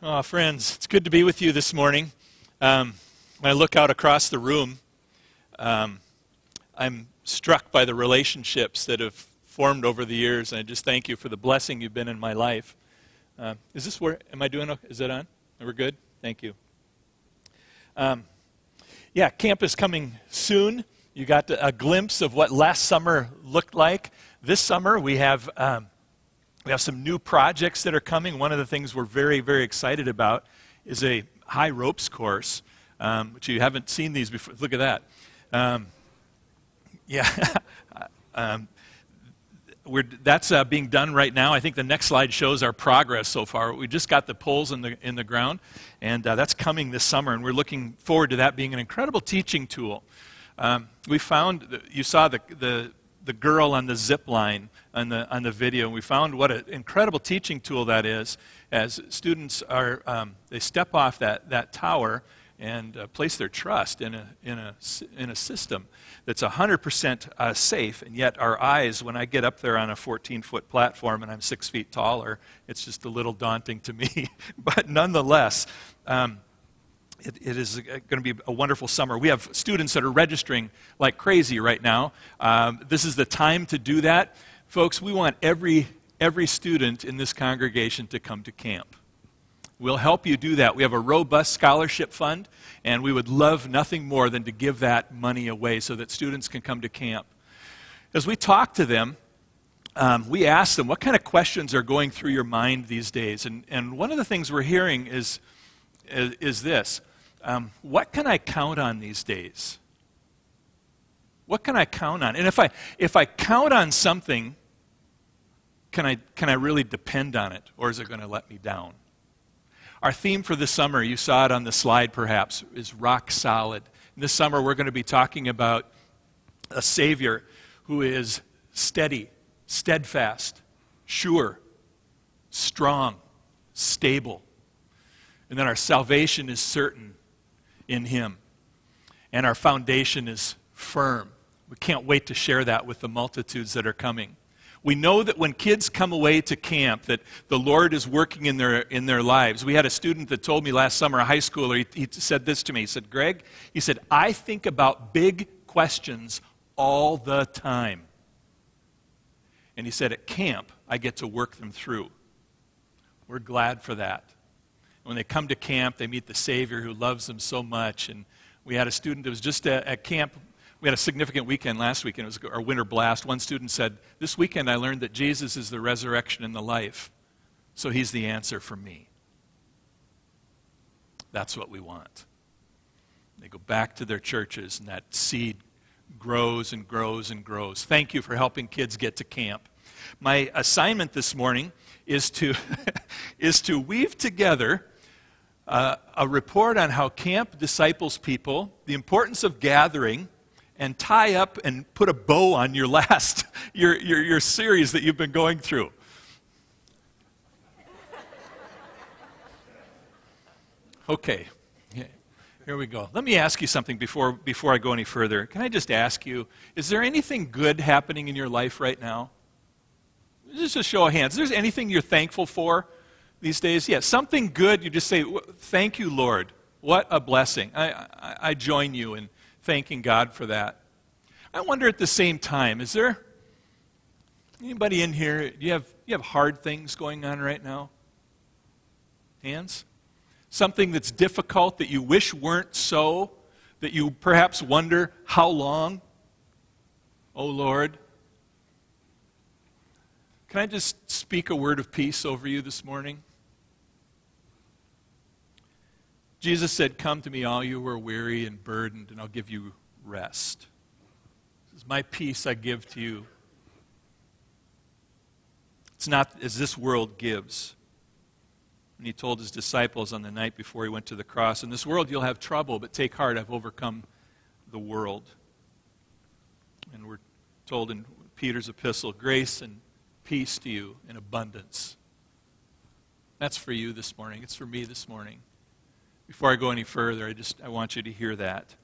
Oh, friends, it's good to be with you this morning. Um, when I look out across the room, um, I'm struck by the relationships that have formed over the years, and I just thank you for the blessing you've been in my life. Uh, is this where, am I doing, is it on? We're good? Thank you. Um, yeah, camp is coming soon. You got a glimpse of what last summer looked like. This summer, we have um, we have some new projects that are coming. One of the things we're very, very excited about is a high ropes course, um, which you haven't seen these before. Look at that. Um, yeah. um, that's uh, being done right now. I think the next slide shows our progress so far. We just got the poles in the, in the ground, and uh, that's coming this summer, and we're looking forward to that being an incredible teaching tool. Um, we found, you saw the, the, the girl on the zip line on the, on the video. And we found what an incredible teaching tool that is as students are, um, they step off that, that tower and uh, place their trust in a, in a, in a system that's 100% uh, safe. And yet, our eyes, when I get up there on a 14 foot platform and I'm six feet taller, it's just a little daunting to me. but nonetheless, um, it, it is going to be a wonderful summer. We have students that are registering like crazy right now. Um, this is the time to do that. Folks, we want every, every student in this congregation to come to camp. We'll help you do that. We have a robust scholarship fund, and we would love nothing more than to give that money away so that students can come to camp. As we talk to them, um, we ask them, what kind of questions are going through your mind these days? And, and one of the things we're hearing is, is, is this um, What can I count on these days? What can I count on? And if I, if I count on something, can I, can I really depend on it, or is it going to let me down? Our theme for this summer, you saw it on the slide perhaps, is rock solid. This summer, we're going to be talking about a Savior who is steady, steadfast, sure, strong, stable. And then our salvation is certain in Him. And our foundation is firm. We can't wait to share that with the multitudes that are coming. We know that when kids come away to camp, that the Lord is working in their, in their lives. We had a student that told me last summer, a high schooler, he, he said this to me. He said, Greg, he said, I think about big questions all the time. And he said, at camp, I get to work them through. We're glad for that. When they come to camp, they meet the Savior who loves them so much. And we had a student that was just at, at camp we had a significant weekend last weekend. It was our winter blast. One student said, This weekend I learned that Jesus is the resurrection and the life, so he's the answer for me. That's what we want. They go back to their churches, and that seed grows and grows and grows. Thank you for helping kids get to camp. My assignment this morning is to, is to weave together uh, a report on how camp disciples people, the importance of gathering, and tie up and put a bow on your last, your, your, your series that you've been going through. Okay, here we go. Let me ask you something before, before I go any further. Can I just ask you, is there anything good happening in your life right now? Just a show of hands. Is there anything you're thankful for these days? Yeah, something good, you just say, Thank you, Lord. What a blessing. I, I, I join you in thanking God for that. I wonder at the same time, is there anybody in here, do you have, you have hard things going on right now? Hands? Something that's difficult that you wish weren't so, that you perhaps wonder how long? Oh Lord. Can I just speak a word of peace over you this morning? Jesus said, Come to me, all you who are weary and burdened, and I'll give you rest. This is my peace I give to you. It's not as this world gives. And he told his disciples on the night before he went to the cross, In this world you'll have trouble, but take heart, I've overcome the world. And we're told in Peter's epistle, Grace and peace to you in abundance. That's for you this morning. It's for me this morning before I go any further, I just I want you to hear that.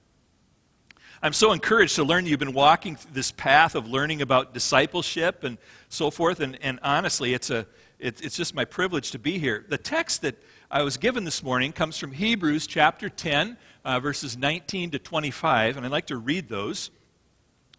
I'm so encouraged to learn that you've been walking this path of learning about discipleship and so forth. And, and honestly, it's a, it, it's just my privilege to be here. The text that I was given this morning comes from Hebrews chapter 10, uh, verses 19 to 25, and I'd like to read those.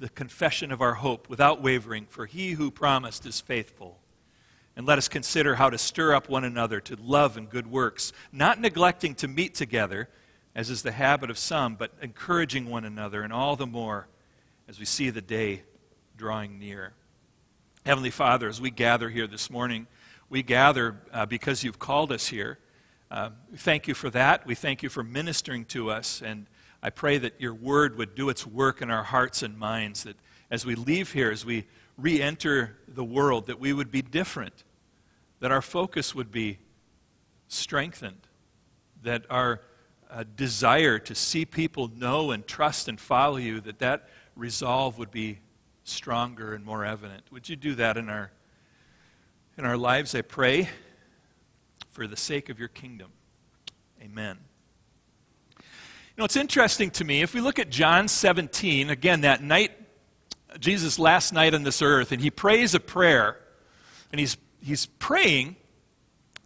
the confession of our hope without wavering, for he who promised is faithful. And let us consider how to stir up one another to love and good works, not neglecting to meet together, as is the habit of some, but encouraging one another, and all the more as we see the day drawing near. Heavenly Father, as we gather here this morning, we gather uh, because you've called us here. Uh, thank you for that. We thank you for ministering to us. And I pray that your word would do its work in our hearts and minds, that as we leave here, as we re enter the world, that we would be different, that our focus would be strengthened, that our uh, desire to see people know and trust and follow you, that that resolve would be stronger and more evident. Would you do that in our, in our lives, I pray, for the sake of your kingdom? Amen. Know, it's interesting to me, if we look at John 17, again, that night, Jesus' last night on this earth, and he prays a prayer, and he's, he's praying,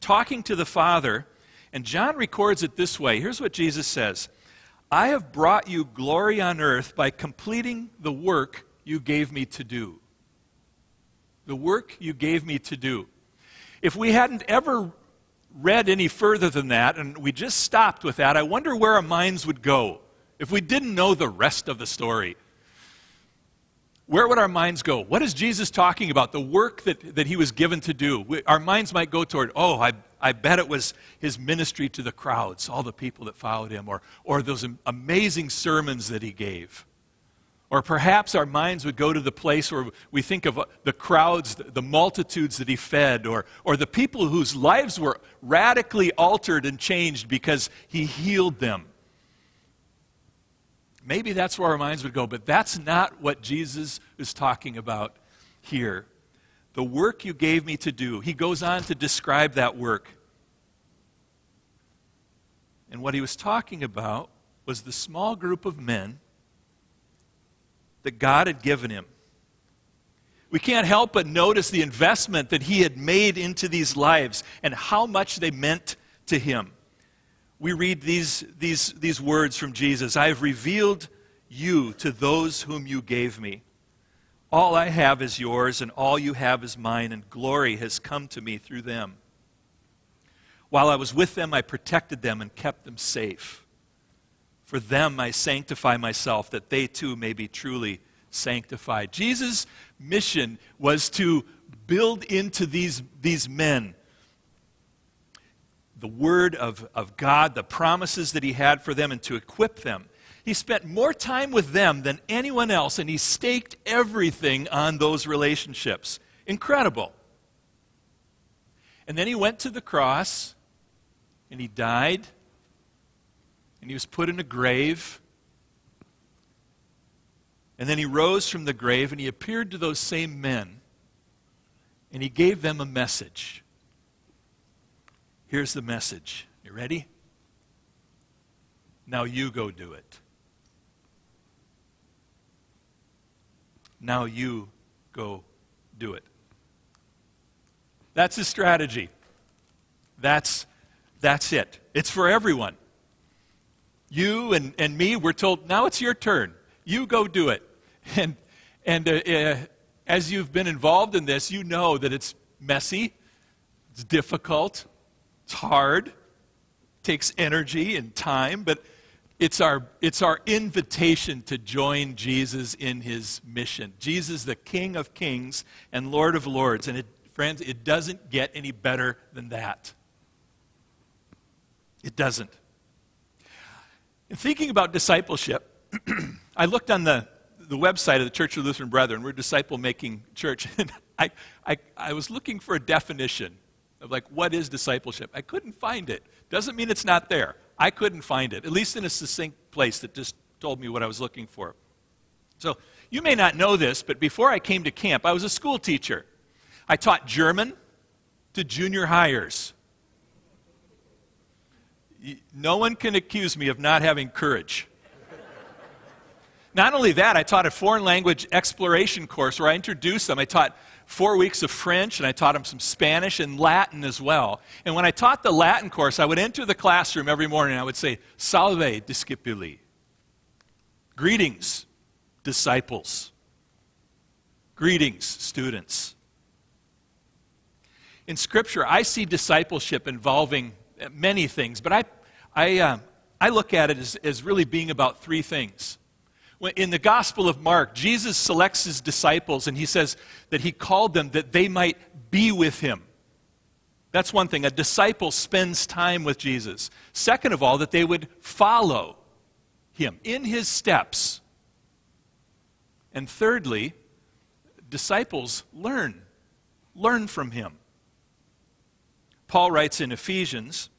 talking to the Father, and John records it this way. Here's what Jesus says I have brought you glory on earth by completing the work you gave me to do. The work you gave me to do. If we hadn't ever read any further than that, and we just stopped with that, I wonder where our minds would go if we didn't know the rest of the story. Where would our minds go? What is Jesus talking about? The work that, that he was given to do. We, our minds might go toward, oh, I, I bet it was his ministry to the crowds, all the people that followed him, or, or those amazing sermons that he gave. Or perhaps our minds would go to the place where we think of uh, the crowds, the multitudes that he fed, or, or the people whose lives were radically altered and changed because he healed them. Maybe that's where our minds would go, but that's not what Jesus is talking about here. The work you gave me to do. He goes on to describe that work. And what he was talking about was the small group of men that God had given him. We can't help but notice the investment that he had made into these lives and how much they meant to him. We read these, these, these words from Jesus I have revealed you to those whom you gave me. All I have is yours, and all you have is mine, and glory has come to me through them. While I was with them, I protected them and kept them safe. For them I sanctify myself, that they too may be truly sanctified. Jesus' mission was to build into these, these men the word of, of God, the promises that he had for them, and to equip them. He spent more time with them than anyone else, and he staked everything on those relationships. Incredible. And then he went to the cross, and he died and he was put in a grave. And then he rose from the grave and he appeared to those same men and he gave them a message. Here's the message. You ready? Now you go do it. Now you go do it. That's his strategy. That's, that's it. It's for everyone you and, and me, we're told, now it's your turn. You go do it. And, and uh, uh, as you've been involved in this, you know that it's messy, it's difficult, it's hard, takes energy and time, but it's our, it's our invitation to join Jesus in his mission. Jesus, the King of kings and Lord of lords. And it, friends, it doesn't get any better than that. It doesn't. In thinking about discipleship, I looked on the, the website of the Church of Lutheran Brethren. We're a disciple making church. And I, I, I was looking for a definition of like what is discipleship. I couldn't find it. Doesn't mean it's not there. I couldn't find it, at least in a succinct place that just told me what I was looking for. So, you may not know this, but before I came to camp, I was a school teacher. I taught German to junior hires. No one can accuse me of not having courage. Not only that, I taught a foreign language exploration course where I introduced them. I taught four weeks of French and I taught them some Spanish and Latin as well. And when I taught the Latin course, I would enter the classroom every morning and I would say, Salve, discipuli. Greetings, disciples. Greetings, students. In Scripture, I see discipleship involving many things, but I, I, uh, I look at it as, as really being about three things. In the Gospel of Mark, Jesus selects his disciples and he says that he called them that they might be with him. That's one thing. A disciple spends time with Jesus. Second of all, that they would follow him in his steps. And thirdly, disciples learn. Learn from him. Paul writes in Ephesians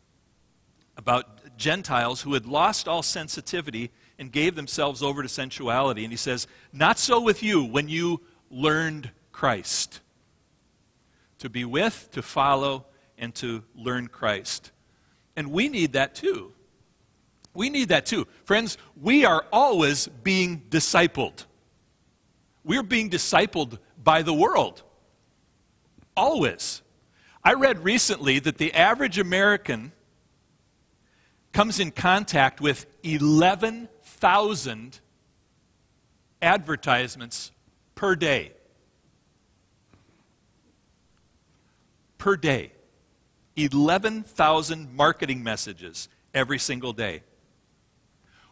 about Gentiles who had lost all sensitivity and gave themselves over to sensuality. And he says, Not so with you when you learned Christ. To be with, to follow, and to learn Christ. And we need that too. We need that too. Friends, we are always being discipled. We're being discipled by the world. Always. I read recently that the average American comes in contact with 11,000 advertisements per day. Per day. 11,000 marketing messages every single day.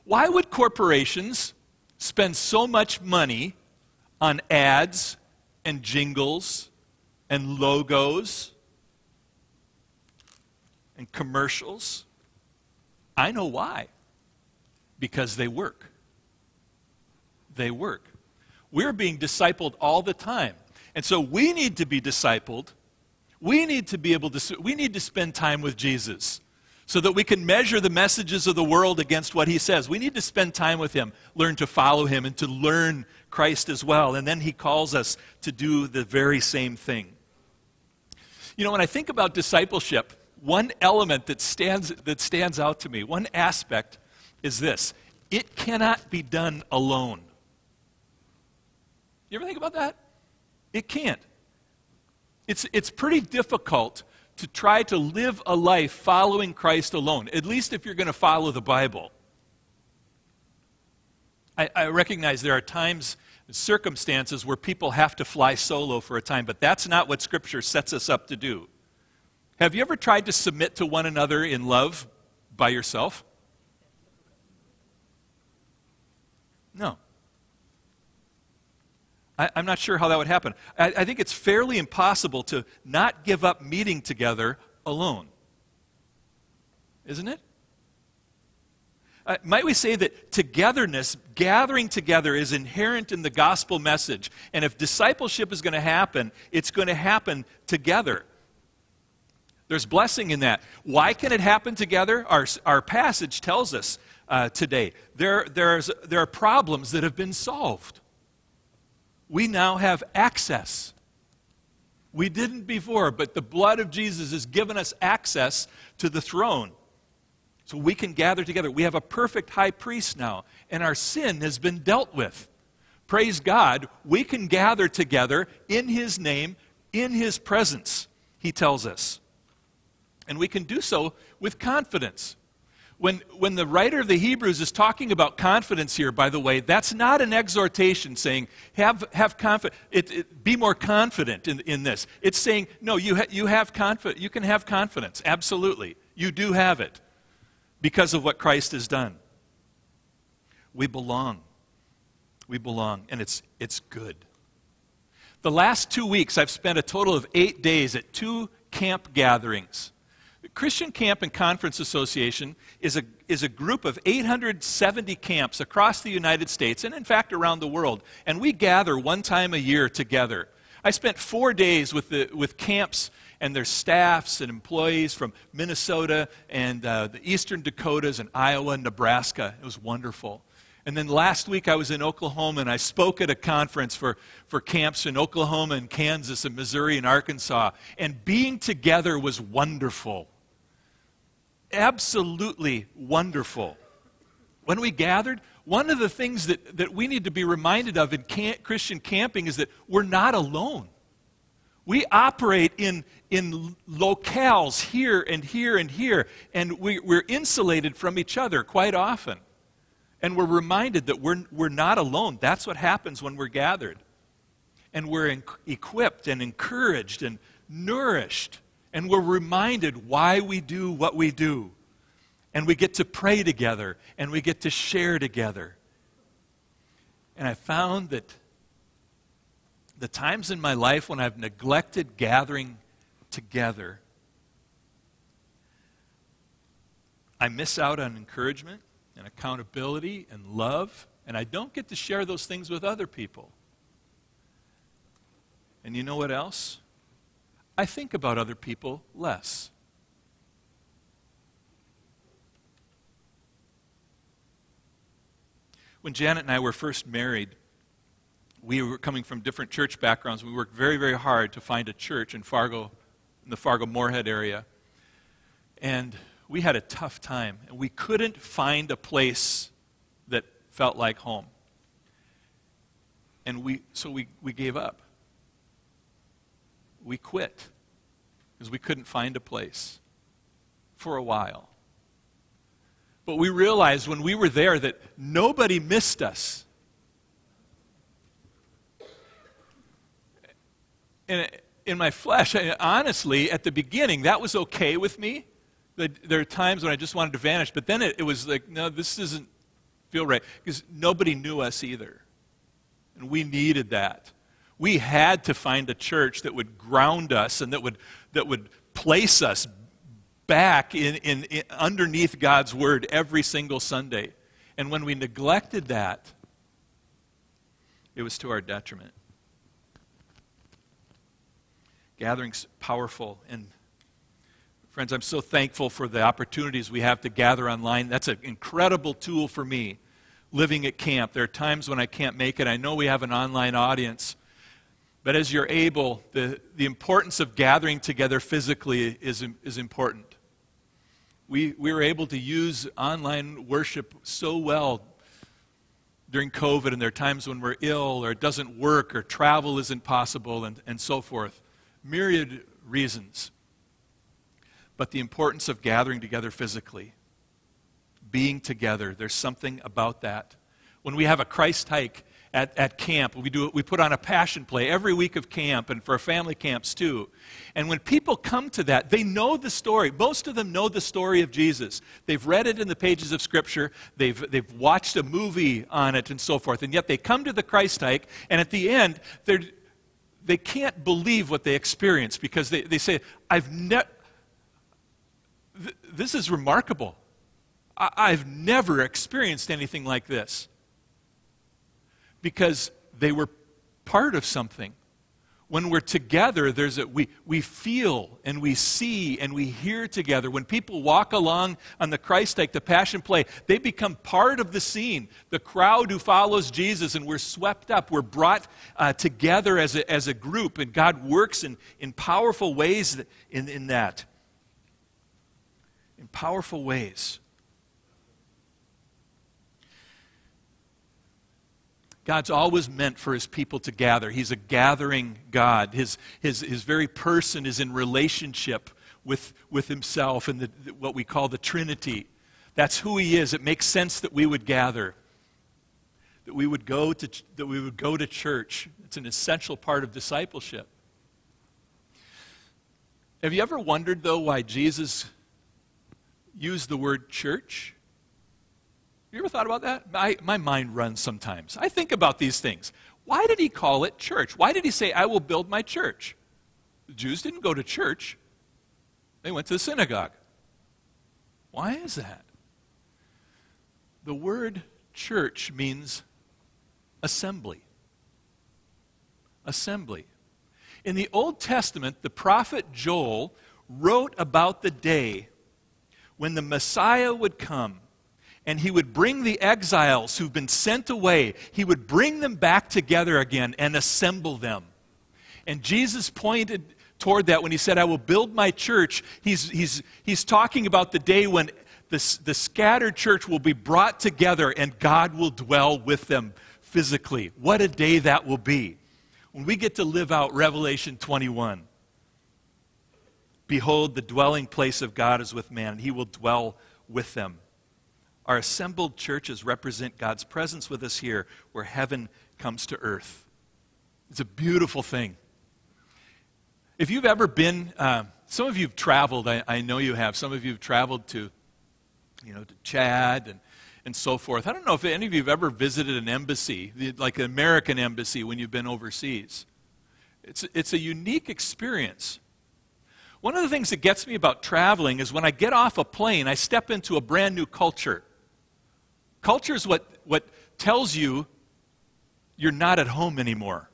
Why would corporations spend so much money on ads and jingles and logos and commercials? I know why. Because they work. They work. We're being discipled all the time. And so we need to be discipled. We need to be able to we need to spend time with Jesus so that we can measure the messages of the world against what he says. We need to spend time with him, learn to follow him and to learn Christ as well. And then he calls us to do the very same thing. You know, when I think about discipleship, one element that stands, that stands out to me, one aspect, is this it cannot be done alone. You ever think about that? It can't. It's, it's pretty difficult to try to live a life following Christ alone, at least if you're going to follow the Bible. I, I recognize there are times, circumstances where people have to fly solo for a time, but that's not what Scripture sets us up to do. Have you ever tried to submit to one another in love by yourself? No. I, am not sure how that would happen. I, I think it's fairly impossible to not give up meeting together alone. Isn't it? Uh, might we say that togetherness, gathering together, is inherent in the gospel message? And if discipleship is going to happen, it's going to happen together. There's blessing in that. Why can it happen together? Our, our passage tells us uh, today there, there's, there are problems that have been solved. We now have access. We didn't before, but the blood of Jesus has given us access to the throne. So we can gather together. We have a perfect high priest now, and our sin has been dealt with. Praise God, we can gather together in His name, in His presence, He tells us. And we can do so with confidence. When, when the writer of the Hebrews is talking about confidence here, by the way, that's not an exhortation saying, have, have confidence, be more confident in, in this. It's saying, no, you, ha, you, have confi- you can have confidence. Absolutely. You do have it because of what Christ has done. We belong. We belong, and it's, it's good. The last two weeks, I've spent a total of eight days at two camp gatherings. Christian Camp and Conference Association is a, is a group of 870 camps across the United States and, in fact, around the world. And we gather one time a year together. I spent four days with, the, with camps and their staffs and employees from Minnesota and uh, the eastern Dakotas and Iowa and Nebraska. It was wonderful. And then last week I was in Oklahoma and I spoke at a conference for, for camps in Oklahoma and Kansas and Missouri and Arkansas. And being together was wonderful. Absolutely wonderful. When we gathered, one of the things that, that we need to be reminded of in camp, Christian camping is that we're not alone. We operate in, in locales here and here and here, and we, we're insulated from each other quite often. And we're reminded that we're, we're not alone. That's what happens when we're gathered. And we're in, equipped and encouraged and nourished. And we're reminded why we do what we do. And we get to pray together and we get to share together. And I found that the times in my life when I've neglected gathering together, I miss out on encouragement and accountability and love, and I don't get to share those things with other people. And you know what else? I think about other people less. When Janet and I were first married, we were coming from different church backgrounds. We worked very, very hard to find a church in Fargo, in the Fargo Moorhead area. And we had a tough time. And we couldn't find a place that felt like home. And we, so we, we gave up. We quit because we couldn't find a place for a while. But we realized when we were there that nobody missed us. And in my flesh, honestly, at the beginning, that was okay with me there are times when I just wanted to vanish, but then it, it was like, no, this doesn't feel right. Because nobody knew us either. And we needed that. We had to find a church that would ground us and that would, that would place us back in, in, in underneath God's word every single Sunday. And when we neglected that, it was to our detriment. Gatherings powerful and Friends, I'm so thankful for the opportunities we have to gather online. That's an incredible tool for me living at camp. There are times when I can't make it. I know we have an online audience. But as you're able, the, the importance of gathering together physically is, is important. We, we were able to use online worship so well during COVID, and there are times when we're ill or it doesn't work or travel isn't possible and, and so forth. Myriad reasons but the importance of gathering together physically, being together. There's something about that. When we have a Christ hike at, at camp, we, do, we put on a passion play every week of camp and for family camps too. And when people come to that, they know the story. Most of them know the story of Jesus. They've read it in the pages of Scripture, they've, they've watched a movie on it, and so forth. And yet they come to the Christ hike, and at the end, they're they can't believe what they experience because they, they say, I've never th- this is remarkable. I've never experienced anything like this. Because they were part of something. When we're together, there's a, we, we feel and we see and we hear together. When people walk along on the Christ hike, the Passion Play, they become part of the scene. The crowd who follows Jesus, and we're swept up. We're brought uh, together as a, as a group, and God works in, in powerful ways in, in that in powerful ways. God's always meant for his people to gather. He's a gathering God. His, his, his very person is in relationship with, with himself and the, what we call the Trinity. That's who he is. It makes sense that we would gather, that we would go to, that we would go to church. It's an essential part of discipleship. Have you ever wondered, though, why Jesus used the word church? You ever thought about that? My, my mind runs sometimes. I think about these things. Why did he call it church? Why did he say, I will build my church? The Jews didn't go to church, they went to the synagogue. Why is that? The word church means assembly. Assembly. In the Old Testament, the prophet Joel wrote about the day when the Messiah would come and he would bring the exiles who've been sent away, he would bring them back together again and assemble them. And Jesus pointed toward that when he said, I will build my church. He's, he's, he's talking about the day when the, the scattered church will be brought together and God will dwell with them physically. What a day that will be when we get to live out Revelation 21. Behold, the dwelling place of God is with man, and he will dwell with them. Our assembled churches represent God's presence with us here, where heaven comes to earth. It's a beautiful thing. If you've ever been, uh, some of you have traveled, I, I, know you have, some of you have traveled to, you know, to Chad and, and so forth. I don't know if any of you have ever visited an embassy, like an American embassy when you've been overseas. It's, it's a unique experience. One of the things that gets me about traveling is when I get off a plane, I step into a brand new culture. Culture is what, what tells you you're not at home anymore.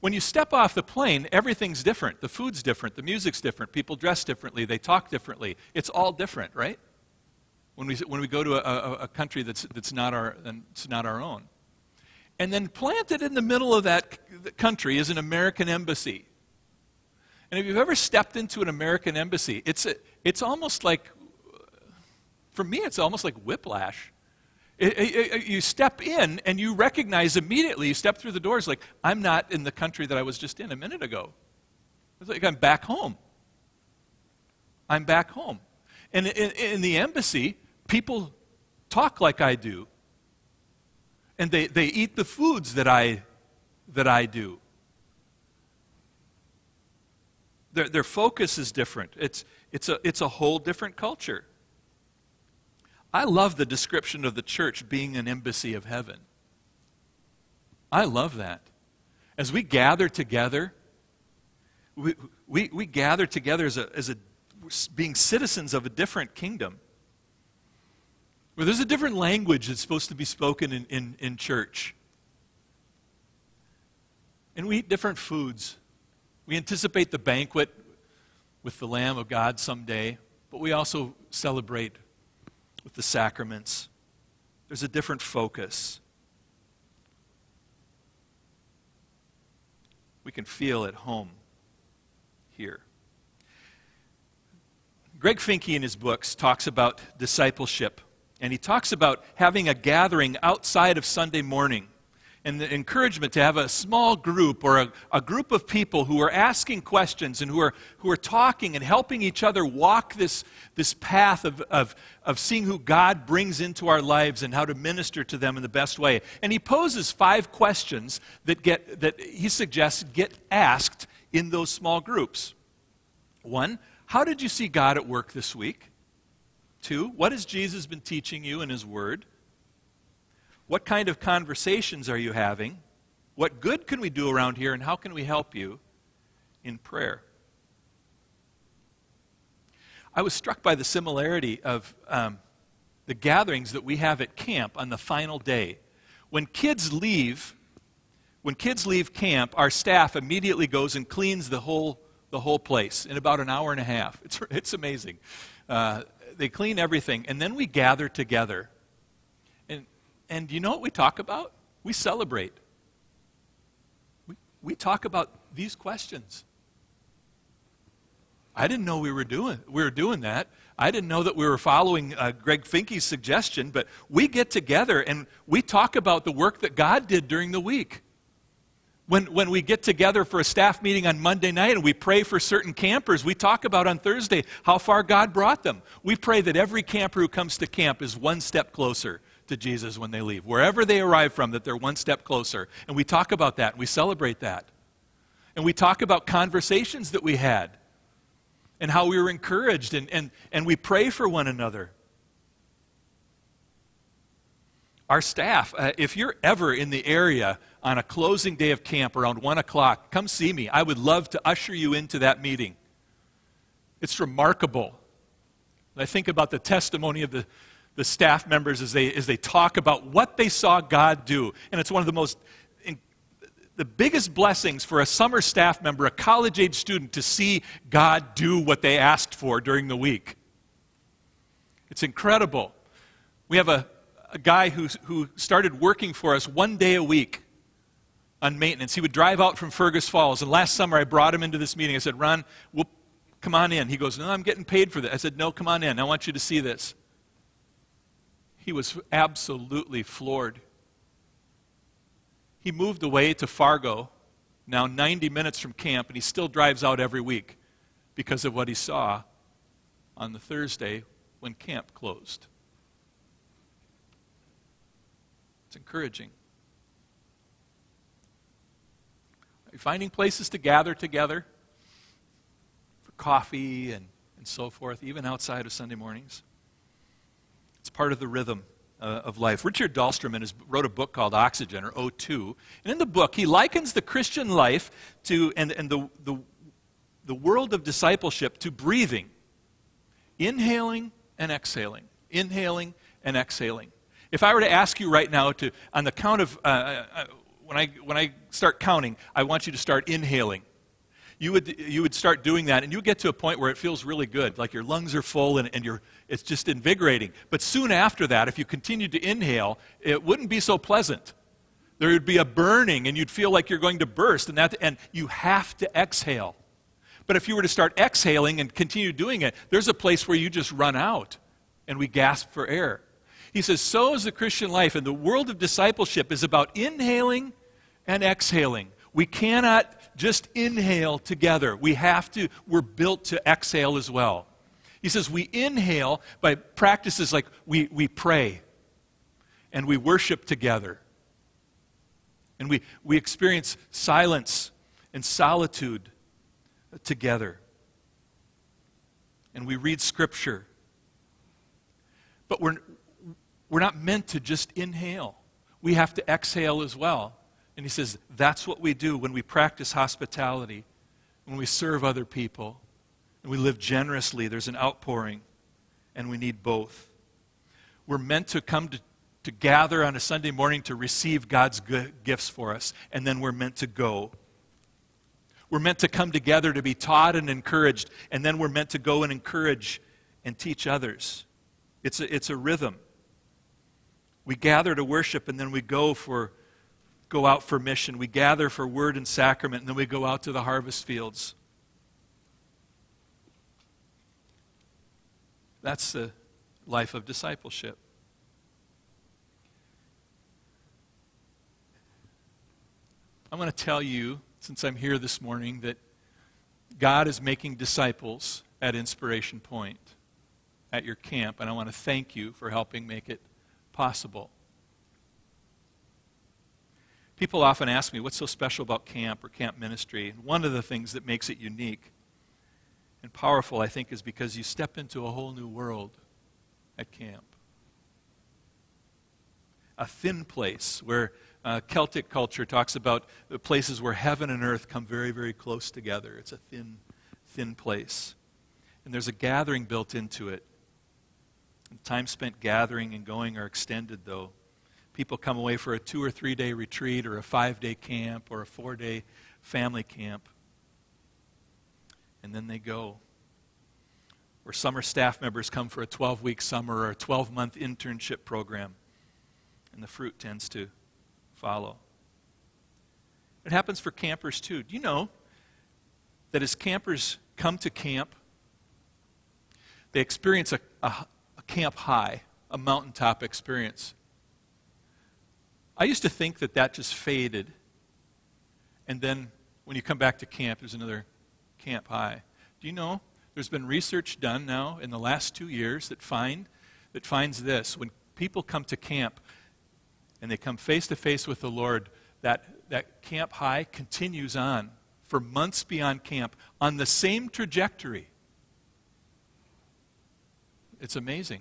When you step off the plane, everything's different. The food's different, the music's different, people dress differently, they talk differently. It's all different, right? When we, when we go to a, a, a country that's, that's, not our, that's not our own. And then planted in the middle of that country is an American embassy. And if you've ever stepped into an American embassy, it's, a, it's almost like for me, it's almost like whiplash. It, it, it, you step in and you recognize immediately, you step through the doors, like, I'm not in the country that I was just in a minute ago. It's like I'm back home. I'm back home. And in, in the embassy, people talk like I do. And they, they eat the foods that I, that I do. Their, their focus is different. It's, it's, a, it's a whole different culture. I love the description of the church being an embassy of heaven. I love that. As we gather together, we, we, we gather together as a, as a being citizens of a different kingdom. Where there's a different language that's supposed to be spoken in, in, in church. And we eat different foods. We anticipate the banquet with the Lamb of God someday, but we also celebrate with the sacraments. There's a different focus. We can feel at home here. Greg Finke in his books talks about discipleship, and he talks about having a gathering outside of Sunday morning and the encouragement to have a small group or a, a, group of people who are asking questions and who are, who are talking and helping each other walk this, this path of, of, of seeing who God brings into our lives and how to minister to them in the best way. And he poses five questions that, get, that he suggests get asked in those small groups. One, how did you see God at work this week? Two, what has Jesus been teaching you in his word? What kind of conversations are you having? What good can we do around here, and how can we help you in prayer? I was struck by the similarity of um, the gatherings that we have at camp on the final day. When kids leave, when kids leave camp, our staff immediately goes and cleans the whole, the whole place in about an hour and a half. It's, it's amazing. Uh, they clean everything, and then we gather together and you know what we talk about? We celebrate. We, we talk about these questions. I didn't know we were doing, we were doing that. I didn't know that we were following uh, Greg Finke's suggestion, but we get together and we talk about the work that God did during the week. When, when we get together for a staff meeting on Monday night and we pray for certain campers, we talk about on Thursday how far God brought them. We pray that every camper who comes to camp is one step closer to Jesus when they leave. Wherever they arrive from, that they're one step closer. And we talk about that. And We celebrate that. And we talk about conversations that we had and how we were encouraged and, and, and we pray for one another. Our staff, uh, if you're ever in the area on a closing day of camp around 1 o'clock, come see me. I would love to usher you into that meeting. It's remarkable. I think about the testimony of the the staff members as they, as they talk about what they saw God do. And it's one of the most the biggest blessings for a summer staff member, a college age student, to see God do what they asked for during the week. It's incredible. We have a, a guy who, who started working for us one day a week on maintenance. He would drive out from Fergus Falls. And last summer, I brought him into this meeting. I said, Ron, we'll, come on in. He goes, No, I'm getting paid for this. I said, No, come on in. I want you to see this. He was absolutely floored. He moved away to Fargo, now 90 minutes from camp, and he still drives out every week because of what he saw on the Thursday when camp closed. It's encouraging. Are you finding places to gather together for coffee and, and so forth, even outside of Sunday mornings? It's part of the rhythm uh, of life. Richard Dahlstrom has wrote a book called Oxygen, or O2. And in the book, he likens the Christian life to, and, and the, the, the world of discipleship to breathing, inhaling and exhaling, inhaling and exhaling. If I were to ask you right now to, on the count of, uh, uh, uh when, I, when I start counting, I want you to start inhaling you would, you would start doing that, and you get to a point where it feels really good, like your lungs are full and, and you're, it's just invigorating. But soon after that, if you continued to inhale, it wouldn't be so pleasant. There would be a burning, and you'd feel like you're going to burst, and, that, and you have to exhale. But if you were to start exhaling and continue doing it, there's a place where you just run out, and we gasp for air. He says, So is the Christian life, and the world of discipleship is about inhaling and exhaling. We cannot just inhale together. We have to, we're built to exhale as well. He says we inhale by practices like we, we pray and we worship together. And we, we experience silence and solitude together. And we read Scripture. But we're, we're not meant to just inhale, we have to exhale as well. And he says that's what we do when we practice hospitality, when we serve other people, and we live generously. There's an outpouring, and we need both. We're meant to come to, to gather on a Sunday morning to receive God's gifts for us, and then we're meant to go. We're meant to come together to be taught and encouraged, and then we're meant to go and encourage and teach others. It's a, it's a rhythm. We gather to worship, and then we go for go out for mission. We gather for word and sacrament, and then we go out to the harvest fields. That's the life of discipleship. I'm going to tell you, since I'm here this morning, that God is making disciples at Inspiration Point, at your camp, and I want to thank you for helping make it possible. People often ask me, what's so special about camp or camp ministry? And one of the things that makes it unique and powerful, I think, is because you step into a whole new world at camp. A thin place where uh, Celtic culture talks about the places where heaven and earth come very, very close together. It's a thin, thin place. And there's a gathering built into it. Time spent gathering and going are extended, though people come away for a two or three day retreat or a five day camp or a four day family camp. And then they go. Or summer staff members come for a 12 week summer or a 12 month internship program. And the fruit tends to follow. It happens for campers too. Do you know that as campers come to camp, they experience a, a, a camp high, a mountaintop experience. I used to think that that just faded. And then when you come back to camp, there's another camp high. Do you know there's been research done now in the last two years that find that finds this when people come to camp and they come face to face with the Lord, that, that camp high continues on for months beyond camp on the same trajectory. It's amazing.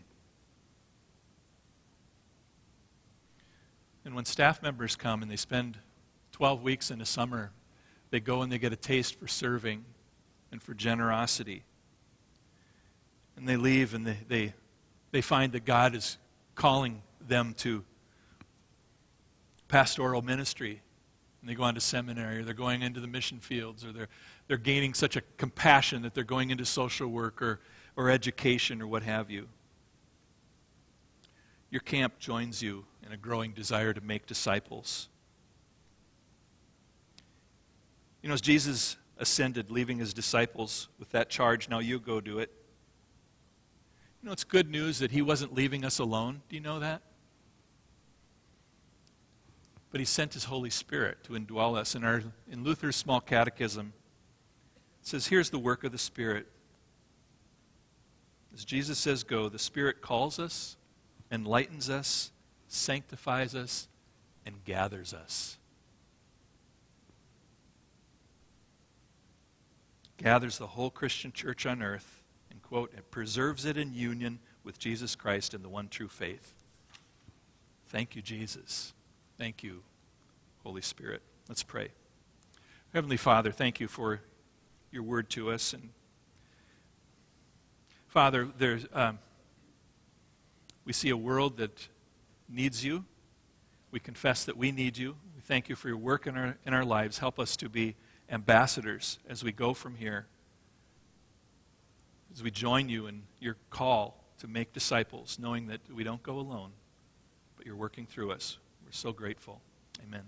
And when staff members come and they spend 12 weeks in the summer, they go and they get a taste for serving and for generosity. And they leave and they, they, they find that God is calling them to pastoral ministry. and they go on to seminary, or they're going into the mission fields, or they're, they're gaining such a compassion that they're going into social work or, or education or what have you. Your camp joins you in a growing desire to make disciples. You know, as Jesus ascended, leaving his disciples with that charge, now you go do it. You know, it's good news that he wasn't leaving us alone. Do you know that? But he sent his Holy Spirit to indwell us. In, our, in Luther's small catechism, it says, Here's the work of the Spirit. As Jesus says, Go, the Spirit calls us, enlightens us, sanctifies us, and gathers us. Gathers the whole Christian church on earth, and quote, and preserves it in union with Jesus Christ in the one true faith. Thank you, Jesus. Thank you, Holy Spirit. Let's pray. Heavenly Father, thank you for your word to us. And Father, there's, um, we see a world that needs you. We confess that we need you. We thank you for your work in our, in our lives. Help us to be ambassadors as we go from here, as we join you in your call to make disciples, knowing that we don't go alone, but you're working through us. We're so grateful. Amen.